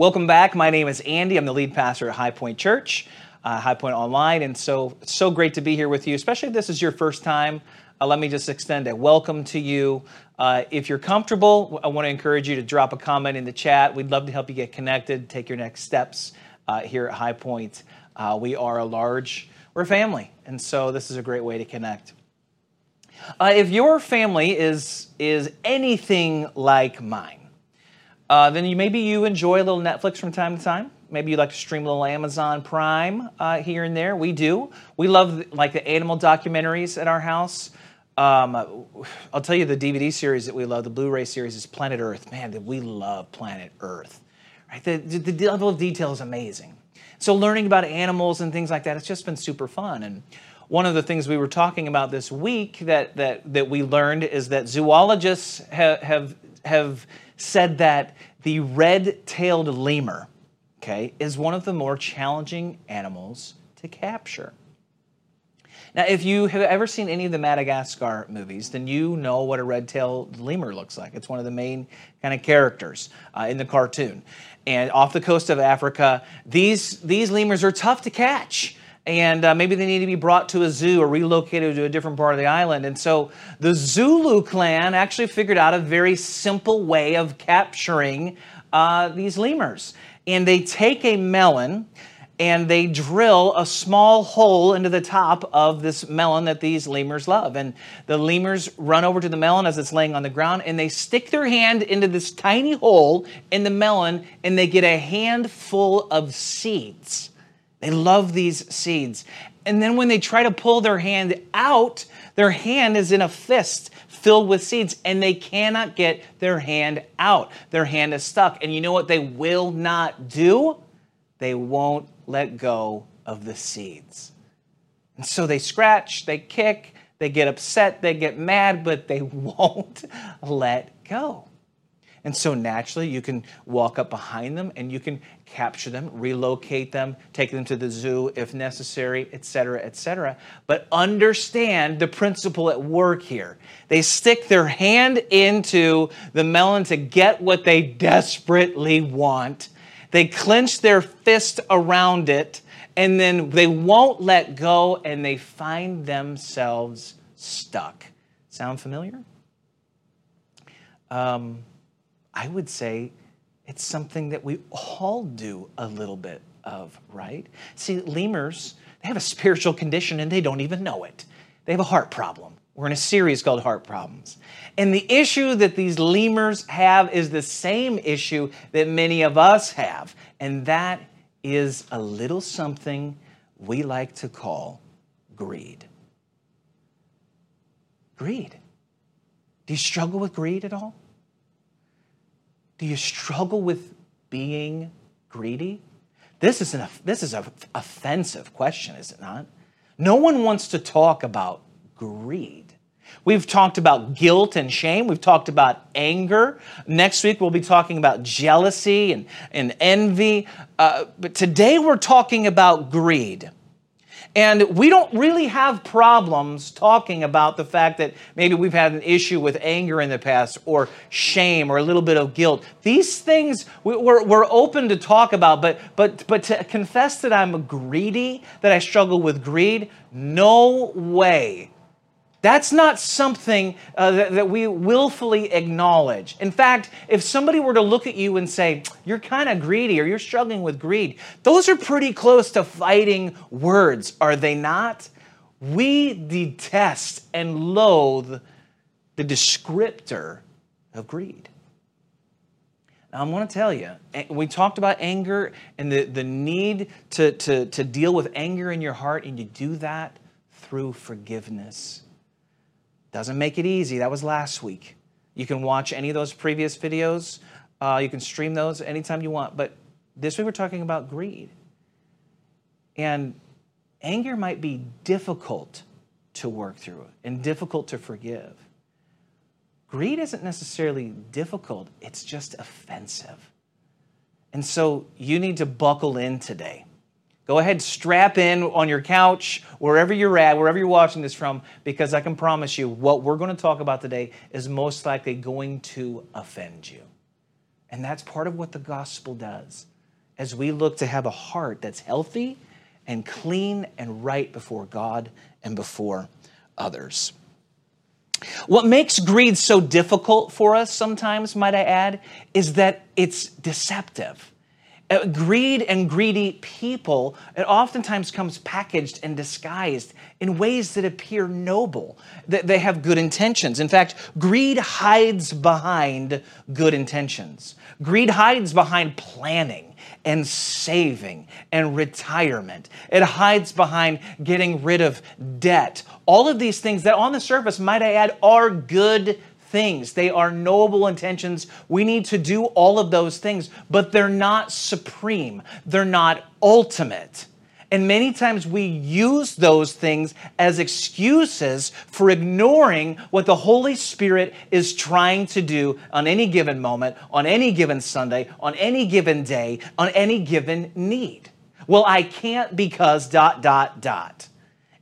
Welcome back. My name is Andy. I'm the lead pastor at High Point Church, uh, High Point Online, and so so great to be here with you. Especially if this is your first time. Uh, let me just extend a welcome to you. Uh, if you're comfortable, I want to encourage you to drop a comment in the chat. We'd love to help you get connected, take your next steps uh, here at High Point. Uh, we are a large, we're a family, and so this is a great way to connect. Uh, if your family is is anything like mine, uh, then you, maybe you enjoy a little Netflix from time to time. Maybe you like to stream a little Amazon Prime uh, here and there. We do. We love like the animal documentaries at our house. Um, I'll tell you the DVD series that we love, the Blu-ray series is Planet Earth. Man, we love Planet Earth. Right? The, the, the level of detail is amazing. So learning about animals and things like that, it's just been super fun. And one of the things we were talking about this week that that that we learned is that zoologists have have, have said that the red-tailed lemur, okay, is one of the more challenging animals to capture. Now, if you have ever seen any of the Madagascar movies, then you know what a red-tailed lemur looks like. It's one of the main kind of characters uh, in the cartoon. And off the coast of Africa, these, these lemurs are tough to catch and uh, maybe they need to be brought to a zoo or relocated to a different part of the island. And so the Zulu clan actually figured out a very simple way of capturing uh, these lemurs. And they take a melon and they drill a small hole into the top of this melon that these lemurs love. And the lemurs run over to the melon as it's laying on the ground and they stick their hand into this tiny hole in the melon and they get a handful of seeds. They love these seeds. And then when they try to pull their hand out, their hand is in a fist filled with seeds and they cannot get their hand out. Their hand is stuck. And you know what they will not do? They won't let go of the seeds. And so they scratch, they kick, they get upset, they get mad, but they won't let go. And so naturally, you can walk up behind them and you can capture them, relocate them, take them to the zoo if necessary, etc., etc. But understand the principle at work here. They stick their hand into the melon to get what they desperately want. They clench their fist around it, and then they won't let go, and they find themselves stuck. Sound familiar? Um, I would say it's something that we all do a little bit of, right? See, lemurs, they have a spiritual condition and they don't even know it. They have a heart problem. We're in a series called Heart Problems. And the issue that these lemurs have is the same issue that many of us have, and that is a little something we like to call greed. Greed. Do you struggle with greed at all? Do you struggle with being greedy? This is an this is an offensive question, is it not? No one wants to talk about greed. We've talked about guilt and shame. We've talked about anger. Next week, we'll be talking about jealousy and, and envy. Uh, but today, we're talking about greed. And we don't really have problems talking about the fact that maybe we've had an issue with anger in the past or shame or a little bit of guilt. These things we're, we're open to talk about, but, but, but to confess that I'm greedy, that I struggle with greed, no way. That's not something uh, that, that, we willfully acknowledge. In fact, if somebody were to look at you and say, you're kind of greedy or you're struggling with greed, those are pretty close to fighting words, are they not? We detest and loathe the descriptor of greed. Now, I'm going to tell you, we talked about anger and the, the need to, to, to deal with anger in your heart, and you do that through forgiveness. Doesn't make it easy. That was last week. You can watch any of those previous videos. Uh, you can stream those anytime you want. But this week we're talking about greed. And anger might be difficult to work through and difficult to forgive. Greed isn't necessarily difficult, it's just offensive. And so you need to buckle in today. Go ahead, strap in on your couch, wherever you're at, wherever you're watching this from, because I can promise you what we're going to talk about today is most likely going to offend you. And that's part of what the gospel does. as we look to have a heart that's healthy and clean and right before God and before others. What makes greed so difficult for us sometimes, might I add, is that it's deceptive. Uh, greed and greedy people, it oftentimes comes packaged and disguised in ways that appear noble, that they have good intentions. In fact, greed hides behind good intentions. Greed hides behind planning and saving and retirement. It hides behind getting rid of debt. All of these things that on the surface, might I add, are good things. They are noble intentions. We need to do all of those things, but they're not supreme. They're not ultimate. And many times we use those things as excuses for ignoring what the Holy Spirit is trying to do on any given moment, on any given Sunday, on any given day, on any given need. Well, I can't because dot, dot, dot.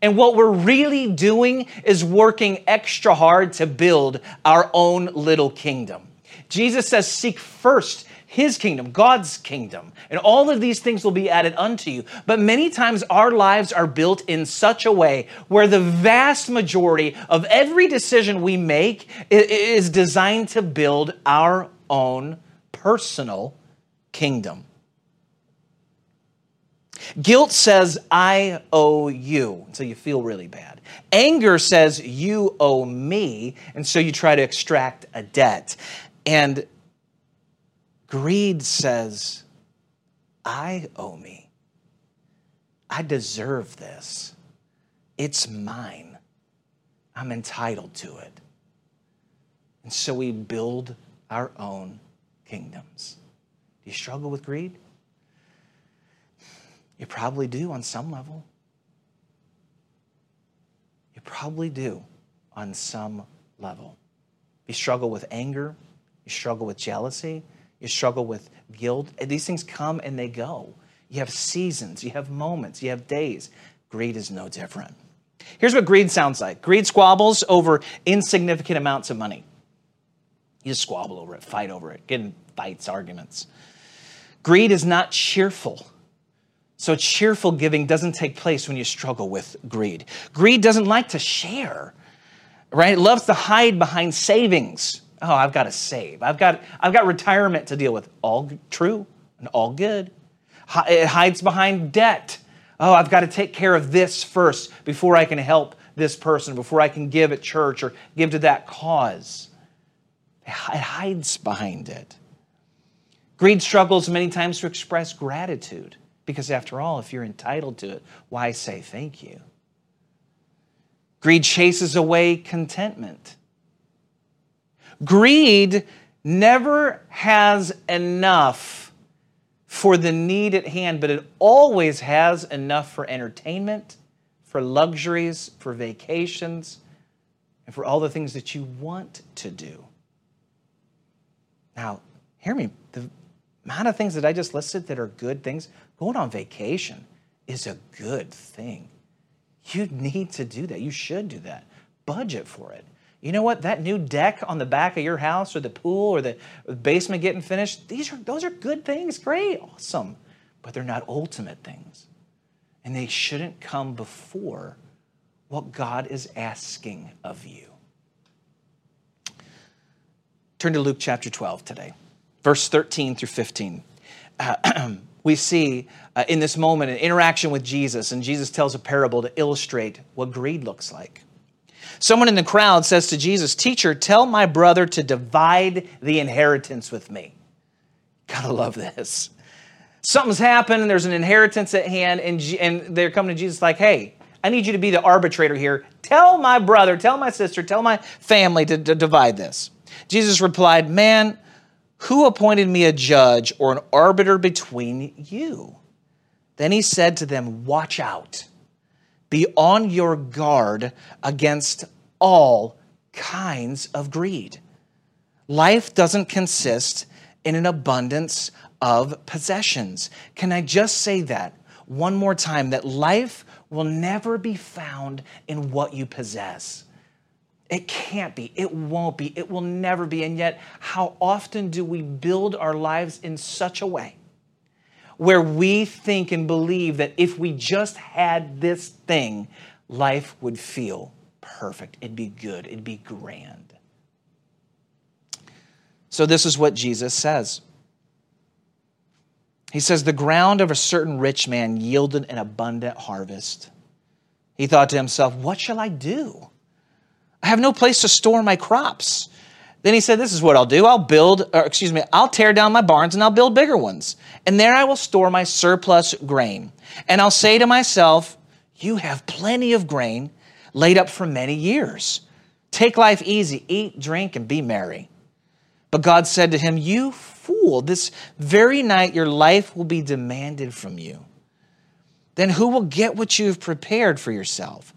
And what we're really doing is working extra hard to build our own little kingdom. Jesus says, Seek first his kingdom, God's kingdom, and all of these things will be added unto you. But many times our lives are built in such a way where the vast majority of every decision we make is designed to build our own personal kingdom. Guilt says, I owe you, so you feel really bad. Anger says, you owe me, and so you try to extract a debt. And greed says, I owe me. I deserve this. It's mine. I'm entitled to it. And so we build our own kingdoms. Do you struggle with greed? You probably do on some level. You probably do on some level. You struggle with anger, you struggle with jealousy, you struggle with guilt. These things come and they go. You have seasons, you have moments, you have days. Greed is no different. Here's what greed sounds like greed squabbles over insignificant amounts of money. You just squabble over it, fight over it, get in fights, arguments. Greed is not cheerful. So, cheerful giving doesn't take place when you struggle with greed. Greed doesn't like to share, right? It loves to hide behind savings. Oh, I've got to save. I've got, I've got retirement to deal with. All true and all good. It hides behind debt. Oh, I've got to take care of this first before I can help this person, before I can give at church or give to that cause. It hides behind it. Greed struggles many times to express gratitude. Because after all, if you're entitled to it, why say thank you? Greed chases away contentment. Greed never has enough for the need at hand, but it always has enough for entertainment, for luxuries, for vacations, and for all the things that you want to do. Now, hear me. The amount of things that I just listed that are good things, Going on vacation is a good thing. You need to do that. You should do that. Budget for it. You know what? That new deck on the back of your house or the pool or the basement getting finished, these are those are good things. Great. Awesome. But they're not ultimate things. And they shouldn't come before what God is asking of you. Turn to Luke chapter 12 today, verse 13 through 15. Uh, we see uh, in this moment an interaction with Jesus, and Jesus tells a parable to illustrate what greed looks like. Someone in the crowd says to Jesus, Teacher, tell my brother to divide the inheritance with me. Gotta love this. Something's happened, there's an inheritance at hand, and, and they're coming to Jesus like, Hey, I need you to be the arbitrator here. Tell my brother, tell my sister, tell my family to, to divide this. Jesus replied, Man, who appointed me a judge or an arbiter between you? Then he said to them, Watch out. Be on your guard against all kinds of greed. Life doesn't consist in an abundance of possessions. Can I just say that one more time? That life will never be found in what you possess. It can't be. It won't be. It will never be. And yet, how often do we build our lives in such a way where we think and believe that if we just had this thing, life would feel perfect. It'd be good. It'd be grand. So, this is what Jesus says. He says, The ground of a certain rich man yielded an abundant harvest. He thought to himself, What shall I do? I have no place to store my crops. Then he said, This is what I'll do. I'll build, or excuse me, I'll tear down my barns and I'll build bigger ones. And there I will store my surplus grain. And I'll say to myself, You have plenty of grain laid up for many years. Take life easy, eat, drink, and be merry. But God said to him, You fool, this very night your life will be demanded from you. Then who will get what you have prepared for yourself?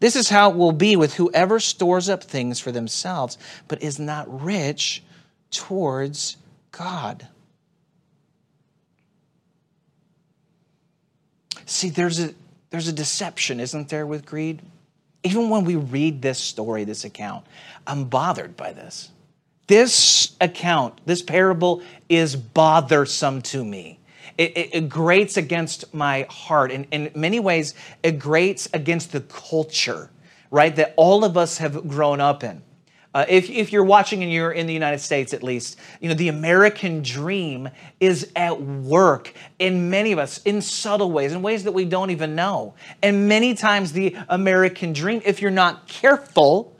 This is how it will be with whoever stores up things for themselves, but is not rich towards God. See, there's a, there's a deception, isn't there, with greed? Even when we read this story, this account, I'm bothered by this. This account, this parable is bothersome to me. It, it, it, grates against my heart. And in many ways, it grates against the culture, right, that all of us have grown up in. Uh, if, if you're watching and you're in the United States at least, you know, the American dream is at work in many of us in subtle ways, in ways that we don't even know. And many times the American dream, if you're not careful,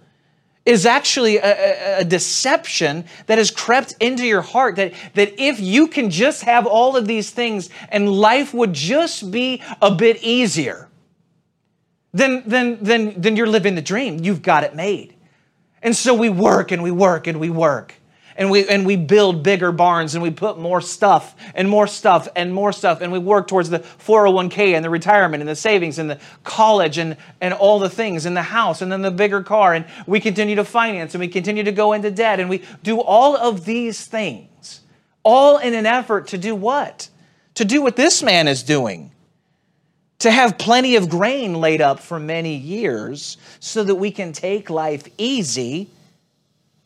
is actually a, a, deception that has crept into your heart that, that if you can just have all of these things and life would just be a bit easier, then, then, then, then you're living the dream. You've got it made. And so we work and we work and we work and we and we build bigger barns and we put more stuff and more stuff and more stuff. And we work towards the 401k and the retirement and the savings and the college and and all the things and the house and then the bigger car. And we continue to finance and we continue to go into debt. And we do all of these things all in an effort to do what? To do what this man is doing. To have plenty of grain laid up for many years so that we can take life easy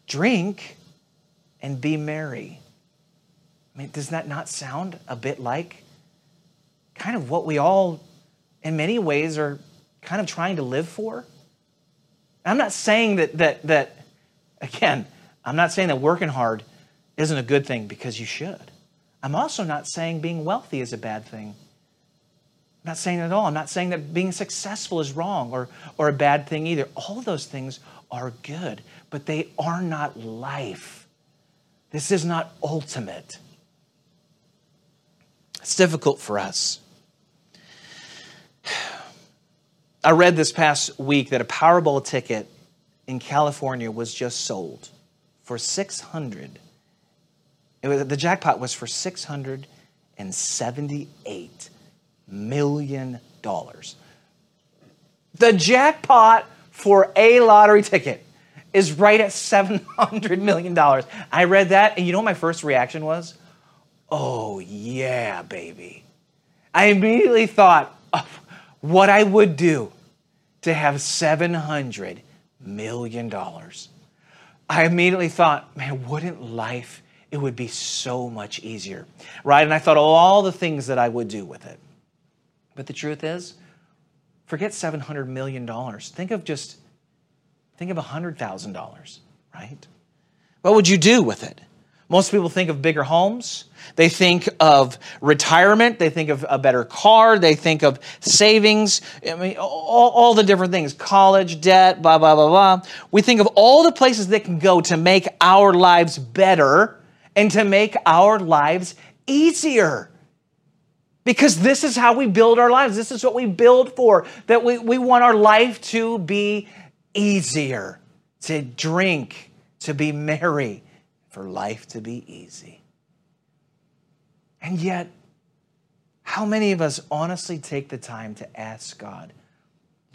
drink and be merry. I mean, does that not sound a bit like kind of what we all, in many ways, are kind of trying to live for? I'm not saying that, that, that again, I'm not saying that working hard isn't a good thing because you should. I'm also not saying being wealthy is a bad thing. I'm not saying at all. I'm not saying that being successful is wrong or, or a bad thing either. All those things are good, but they are not life. This is not ultimate. It's difficult for us. I read this past week that a Powerball ticket in California was just sold for 600. It was, the jackpot was for 678 million dollars. The jackpot for a lottery ticket is right at $700 million. I read that, and you know what my first reaction was? Oh, yeah, baby. I immediately thought of what I would do to have $700 million. I immediately thought, man, wouldn't life, it would be so much easier, right? And I thought of all the things that I would do with it. But the truth is, forget $700 million. Think of just Think of $100,000, right? What would you do with it? Most people think of bigger homes. They think of retirement. They think of a better car. They think of savings. I mean, all, all, the different things college, debt, blah, blah, blah, blah. We think of all the places that can go to make our lives better and to make our lives easier. Because this is how we build our lives. This is what we build for. That we, we want our life to be easier to drink, to be merry, for life to be easy. And yet, how many of us honestly take the time to ask God,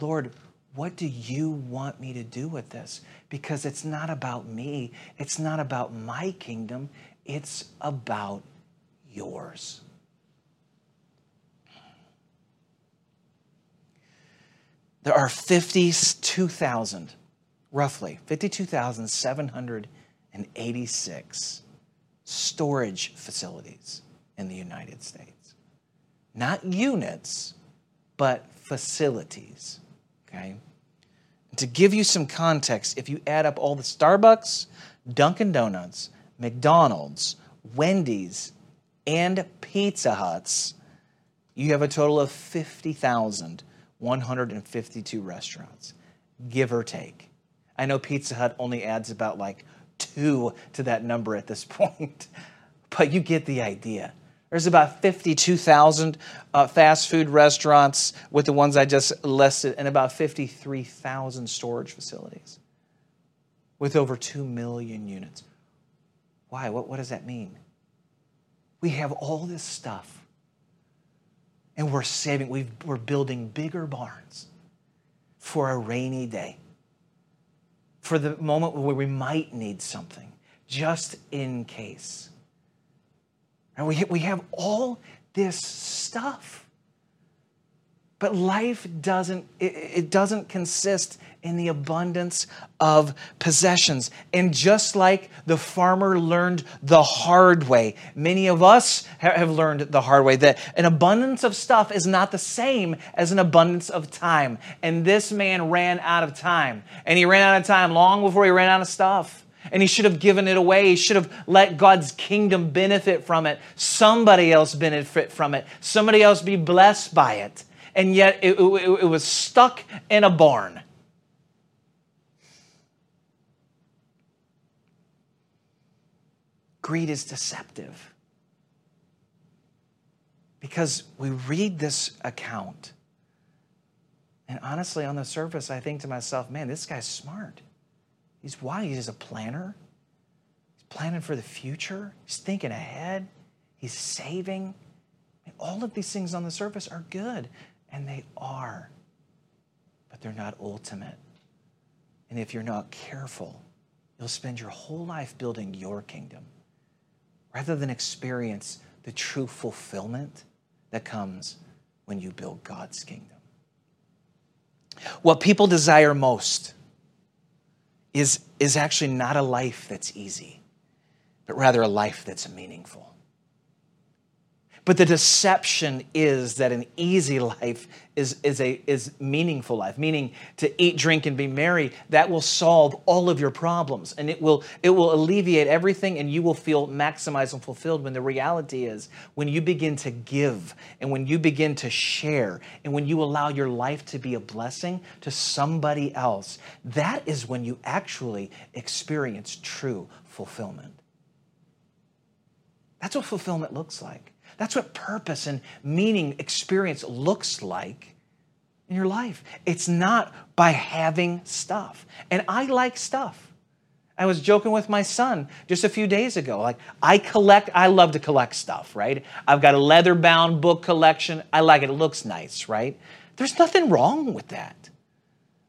Lord, what do you want me to do with this? Because it's not about me, it's not about my kingdom, it's about yours. There are 52,000, roughly 52,786 storage facilities in the United States. not units, but facilities. Okay? And to give you some context, if you add up all the Starbucks, Dunkin' Donuts, McDonald's, Wendy's, and Pizza Huts, you have a total of 50,152 restaurants, give or take. I know Pizza Hut only adds about like two to that number at this point, but you get the idea. There's about 52,000 uh, fast food restaurants with the ones I just listed, and about 53,000 storage facilities with over 2 million units. Why? What, what does that mean? We have all this stuff, and we're saving, we we're building bigger barns for a rainy day, for the moment where we might need something, just in case. And we, we have all this stuff. But life doesn't, it, it, doesn't consist in the abundance of possessions. And just like the farmer learned the hard way, many of us have learned the hard way that an abundance of stuff is not the same as an abundance of time. And this man ran out of time. And he ran out of time long before he ran out of stuff and he should have given it away. He should have let God's kingdom benefit from it, somebody else benefit from it, somebody else be blessed by it. And yet it, it, it was stuck in a barn. Greed is deceptive. Because we read this account, and honestly, on the surface, I think to myself, man, this guy's smart. He's why? He's a planner. He's planning for the future. He's thinking ahead. He's saving. And all of these things on the surface are good, and they are, but they're not ultimate. And if you're not careful, you'll spend your whole life building your kingdom rather than experience the true fulfillment that comes when you build God's kingdom. What people desire most is, is actually not a life that's easy, but rather a life that's meaningful. But the deception is that an easy life is, is a is meaningful life, meaning to eat, drink, and be merry. That will solve all of your problems, and it will it will alleviate everything, and you will feel maximized and fulfilled. When the reality is, when you begin to give, and when you begin to share, and when you allow your life to be a blessing to somebody else, that is when you actually experience true fulfillment. That's what fulfillment looks like. That's what purpose and meaning experience looks like in your life. It's not by having stuff. And I like stuff. I was joking with my son just a few days ago. Like, I collect, I love to collect stuff, right? I've got a leather bound book collection. I like it. It looks nice, right? There's nothing wrong with that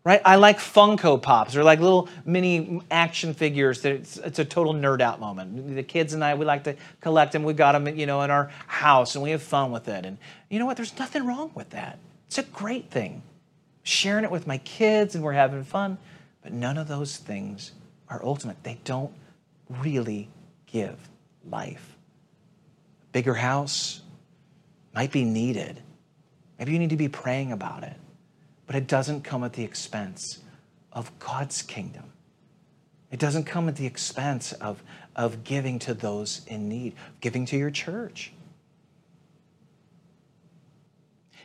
right? I like Funko Pops. They're like little mini action figures. It's, it's, a total nerd out moment. The kids and I, we like to collect them. We got them, you know, in our house, and we have fun with it. And you know what? There's nothing wrong with that. It's a great thing. Sharing it with my kids, and we're having fun. But none of those things are ultimate. They don't really give life. A bigger house might be needed. Maybe you need to be praying about it but it doesn't come at the expense of God's kingdom. It doesn't come at the expense of, of giving to those in need, giving to your church.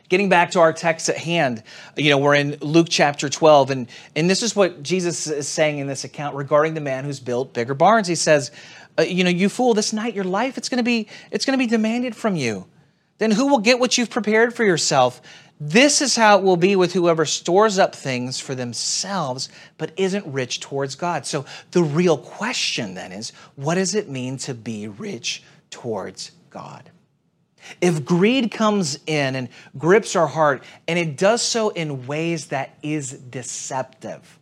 Getting back to our text at hand, you know, we're in Luke chapter 12, and, and this is what Jesus is saying in this account regarding the man who's built bigger barns. He says, uh, you know, you fool, this night your life, it's gonna be, it's gonna be demanded from you. Then who will get what you've prepared for yourself? This is how it will be with whoever stores up things for themselves but isn't rich towards God. So the real question then is what does it mean to be rich towards God? If greed comes in and grips our heart, and it does so in ways that is deceptive,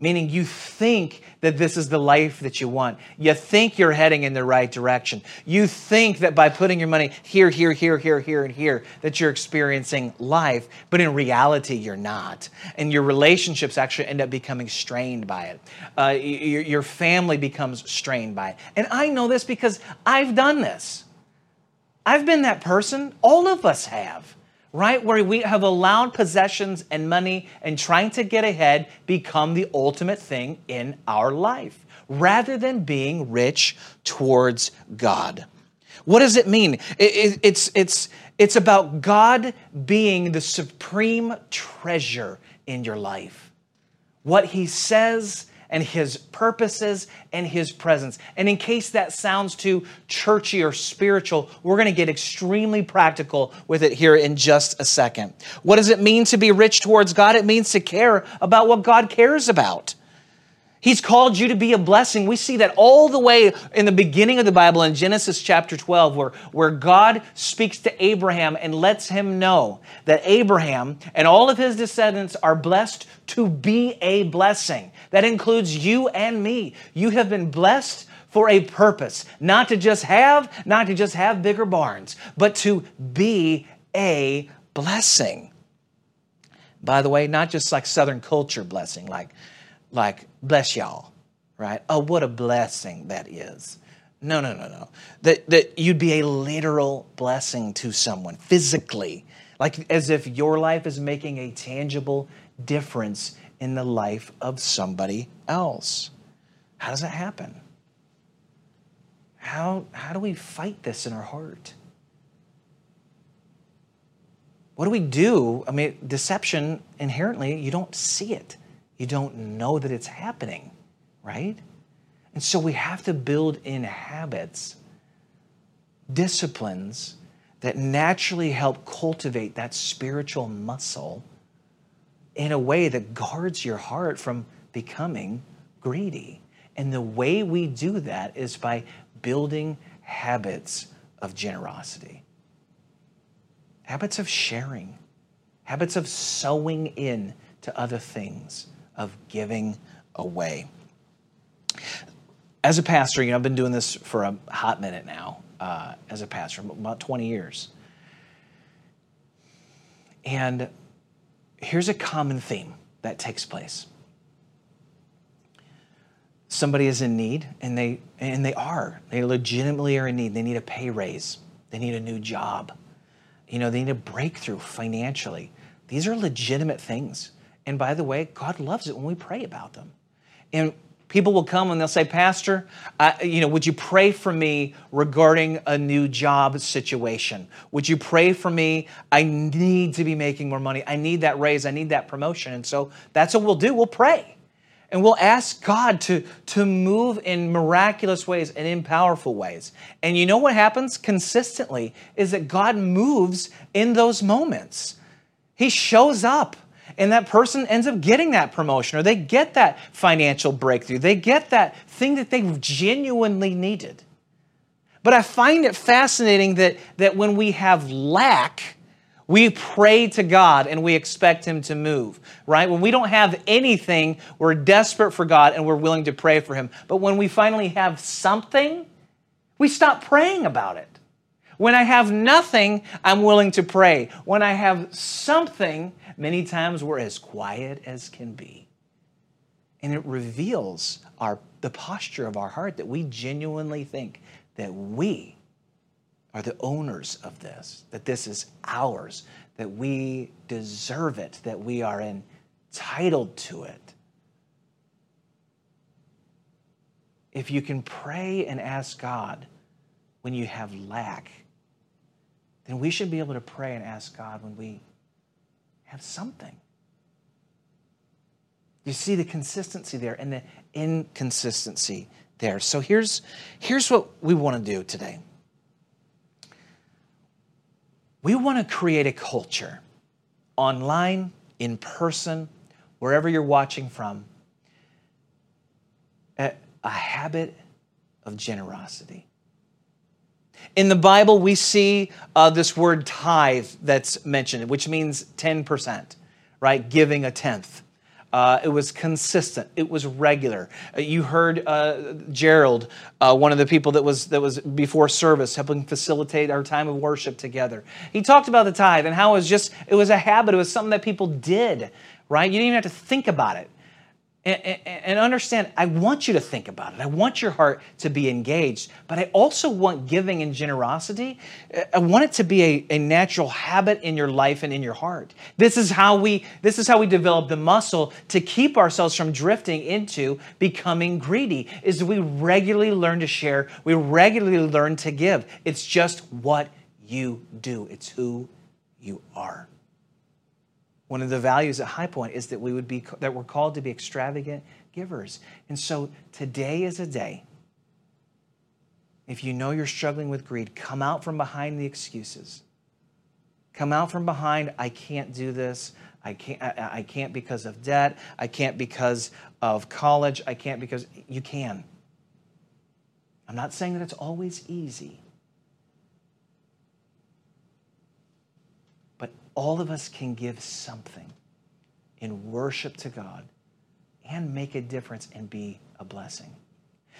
meaning you think that this is the life that you want. You think you're heading in the right direction. You think that by putting your money here, here, here, here, here, and here, that you're experiencing life, but in reality, you're not. And your relationships actually end up becoming strained by it. Uh, your, your family becomes strained by it. And I know this because I've done this. I've been that person. All of us have, right? Where we have allowed possessions and money and trying to get ahead become the ultimate thing in our life rather than being rich towards God. What does it mean? It, it, it's, it's, it's about God being the supreme treasure in your life. What He says and His purposes and His presence. And in case that sounds too churchy or spiritual, we're going to get extremely practical with it here in just a second. What does it mean to be rich towards God? It means to care about what God cares about. He's called you to be a blessing. We see that all the way in the beginning of the Bible in Genesis chapter 12, where, where God speaks to Abraham and lets him know that Abraham and all of his descendants are blessed to be a blessing. That includes you and me. You have been blessed for a purpose, not to just have, not to just have bigger barns, but to be a blessing. By the way, not just like Southern culture blessing, like like, bless y'all, right? Oh, what a blessing that is. No, no, no, no. That, that you'd be a literal blessing to someone physically, like as if your life is making a tangible difference in the life of somebody else. How does that happen? How, how do we fight this in our heart? What do we do? I mean, deception inherently, you don't see it you don't know that it's happening, right? And so we have to build in habits, disciplines that naturally help cultivate that spiritual muscle in a way that guards your heart from becoming greedy. And the way we do that is by building habits of generosity, habits of sharing, habits of sowing in to other things of giving away. As a pastor, you know, I've been doing this for a hot minute now, uh, as a pastor, about 20 years. And here's a common theme that takes place. Somebody is in need, and they and they are. They legitimately are in need. They need a pay raise. They need a new job. You know, they need a breakthrough financially. These are legitimate things. And by the way, God loves it when we pray about them. And people will come and they'll say, Pastor, you know, would you pray for me regarding a new job situation? Would you pray for me? I need to be making more money. I need that raise. I need that promotion. And so that's what we'll do. We'll pray. And we'll ask God to, to move in miraculous ways and in powerful ways. And you know what happens consistently is that God moves in those moments. He shows up and that person ends up getting that promotion or they get that financial breakthrough. They get that thing that they genuinely needed. But I find it fascinating that, that when we have lack, we pray to God and we expect Him to move, right? When we don't have anything, we're desperate for God and we're willing to pray for Him. But when we finally have something, we stop praying about it. When I have nothing, I'm willing to pray. When I have something, many times we're as quiet as can be. And it reveals our, the posture of our heart that we genuinely think that we are the owners of this, that this is ours, that we deserve it, that we are entitled to it. If you can pray and ask God when you have lack, then we should be able to pray and ask God when we have something. You see the consistency there and the inconsistency there. So here's, here's what we want to do today. We want to create a culture online, in person, wherever you're watching from, a, habit of generosity. In the Bible, we see uh, this word tithe that's mentioned, which means 10%, right? Giving a tenth. Uh, it was consistent. It was regular. Uh, you heard uh, Gerald, uh, one of the people that was that was before service, helping facilitate our time of worship together. He talked about the tithe and how it was just it was a habit. It was something that people did. Right? You didn't even have to think about it. And, and, understand, I want you to think about it. I want your heart to be engaged, but I also want giving and generosity. Uh, I want it to be a, a natural habit in your life and in your heart. This is how we this is how we develop the muscle to keep ourselves from drifting into becoming greedy. Is we regularly learn to share, we regularly learn to give. It's just what you do. It's who you are. One of the values at High Point is that we would be that we're called to be extravagant givers. And so today is a day. If you know you're struggling with greed, come out from behind the excuses. Come out from behind, I can't do this. I can't, I, I can't because of debt. I can't because of college. I can't because you can. I'm not saying that it's always easy. All of us can give something in worship to God and make a difference and be a blessing.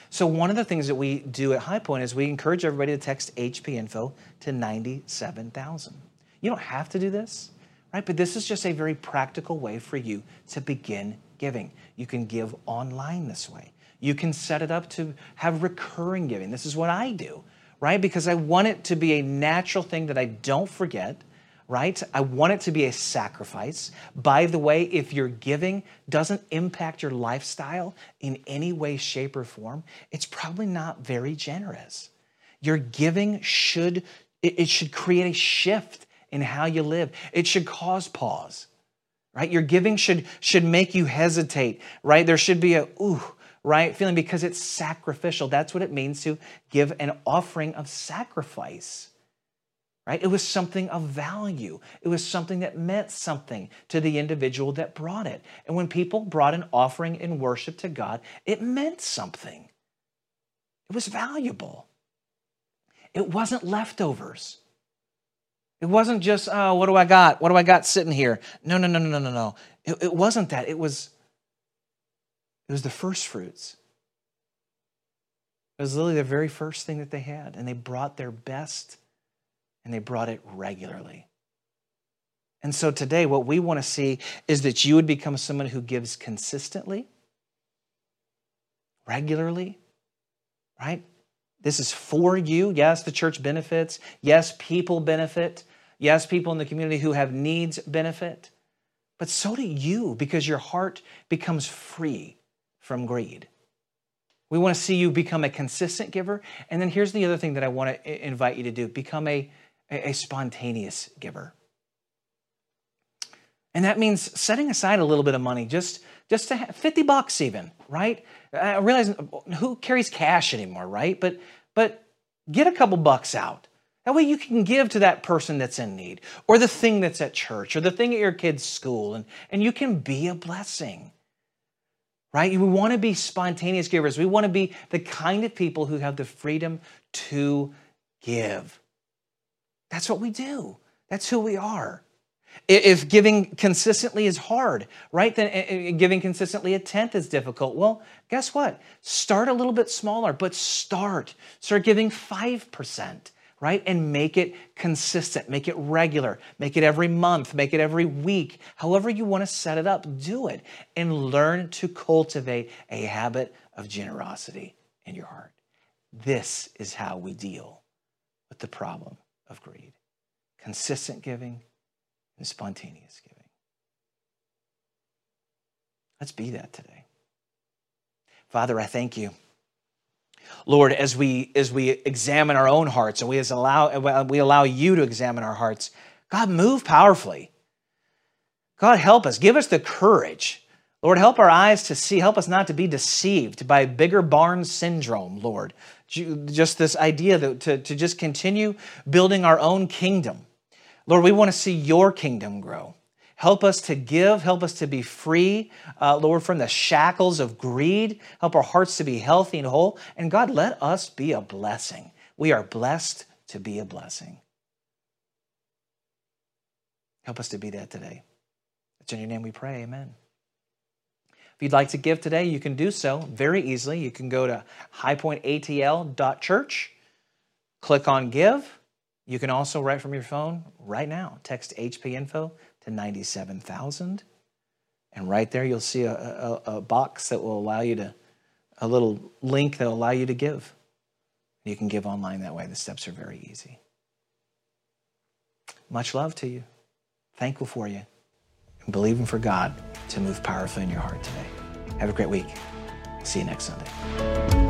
So, one of the things that we do at High Point is we encourage everybody to text HP info to 97,000. You don't have to do this, right? But this is just a very practical way for you to begin giving. You can give online this way. You can set it up to have recurring giving. This is what I do, right? Because I want it to be a natural thing that I don't forget right? I want it to be a sacrifice. By the way, if your giving doesn't impact your lifestyle in any way, shape, or form, it's probably not very generous. Your giving should it should create a shift in how you live. It should cause pause. Right? Your giving should should make you hesitate, right? There should be a ooh, right? Feeling because it's sacrificial. That's what it means to give an offering of sacrifice right? It was something of value. It was something that meant something to the individual that brought it. And when people brought an offering in worship to God, it meant something. It was valuable. It wasn't leftovers. It wasn't just, oh, what do I got? What do I got sitting here? No, no, no, no, no, no. It, it wasn't that. It was, it was the first fruits. It was literally the very first thing that they had. And they brought their best and they brought it regularly. And so today, what we want to see is that you would become someone who gives consistently, regularly, right? This is for you. Yes, the church benefits. Yes, people benefit. Yes, people in the community who have needs benefit. But so do you because your heart becomes free from greed. We want to see you become a consistent giver. And then here's the other thing that I want to invite you to do become a a, spontaneous giver. And that means setting aside a little bit of money, just, just to have 50 bucks even, right? I realize who carries cash anymore, right? But, but get a couple bucks out. That way you can give to that person that's in need, or the thing that's at church, or the thing at your kid's school, and, and you can be a blessing. Right? We want to be spontaneous givers. We want to be the kind of people who have the freedom to give. That's what we do. That's who we are. If giving consistently is hard, right, then eh, eh, giving consistently a tenth is difficult. Well, guess what? Start a little bit smaller, but start. Start giving 5%, right? And make it consistent, make it regular, make it every month, make it every week. However, you want to set it up, do it and learn to cultivate a habit of generosity in your heart. This is how we deal with the problem of greed consistent giving and spontaneous giving. Let's be that today. Father, I thank you. Lord, as we as we examine our own hearts and we as allow we allow you to examine our hearts, God move powerfully. God help us. Give us the courage. Lord, help our eyes to see. Help us not to be deceived by bigger barn syndrome, Lord just this idea that to, to just continue building our own kingdom. Lord, we want to see your kingdom grow. Help us to give. Help us to be free, uh, Lord, from the shackles of greed. Help our hearts to be healthy and whole. And God, let us be a blessing. We are blessed to be a blessing. Help us to be that today. It's in your name we pray. Amen. If you'd like to give today, you can do so very easily. You can go to highpointatl.church, click on give. You can also write from your phone right now. Text HP info to 97,000. And right there, you'll see a, a, a, box that will allow you to, a little link that will allow you to give. You can give online that way. The steps are very easy. Much love to you. Thankful for you and believing for God to move powerfully in your heart today. Have a great week. See you next Sunday.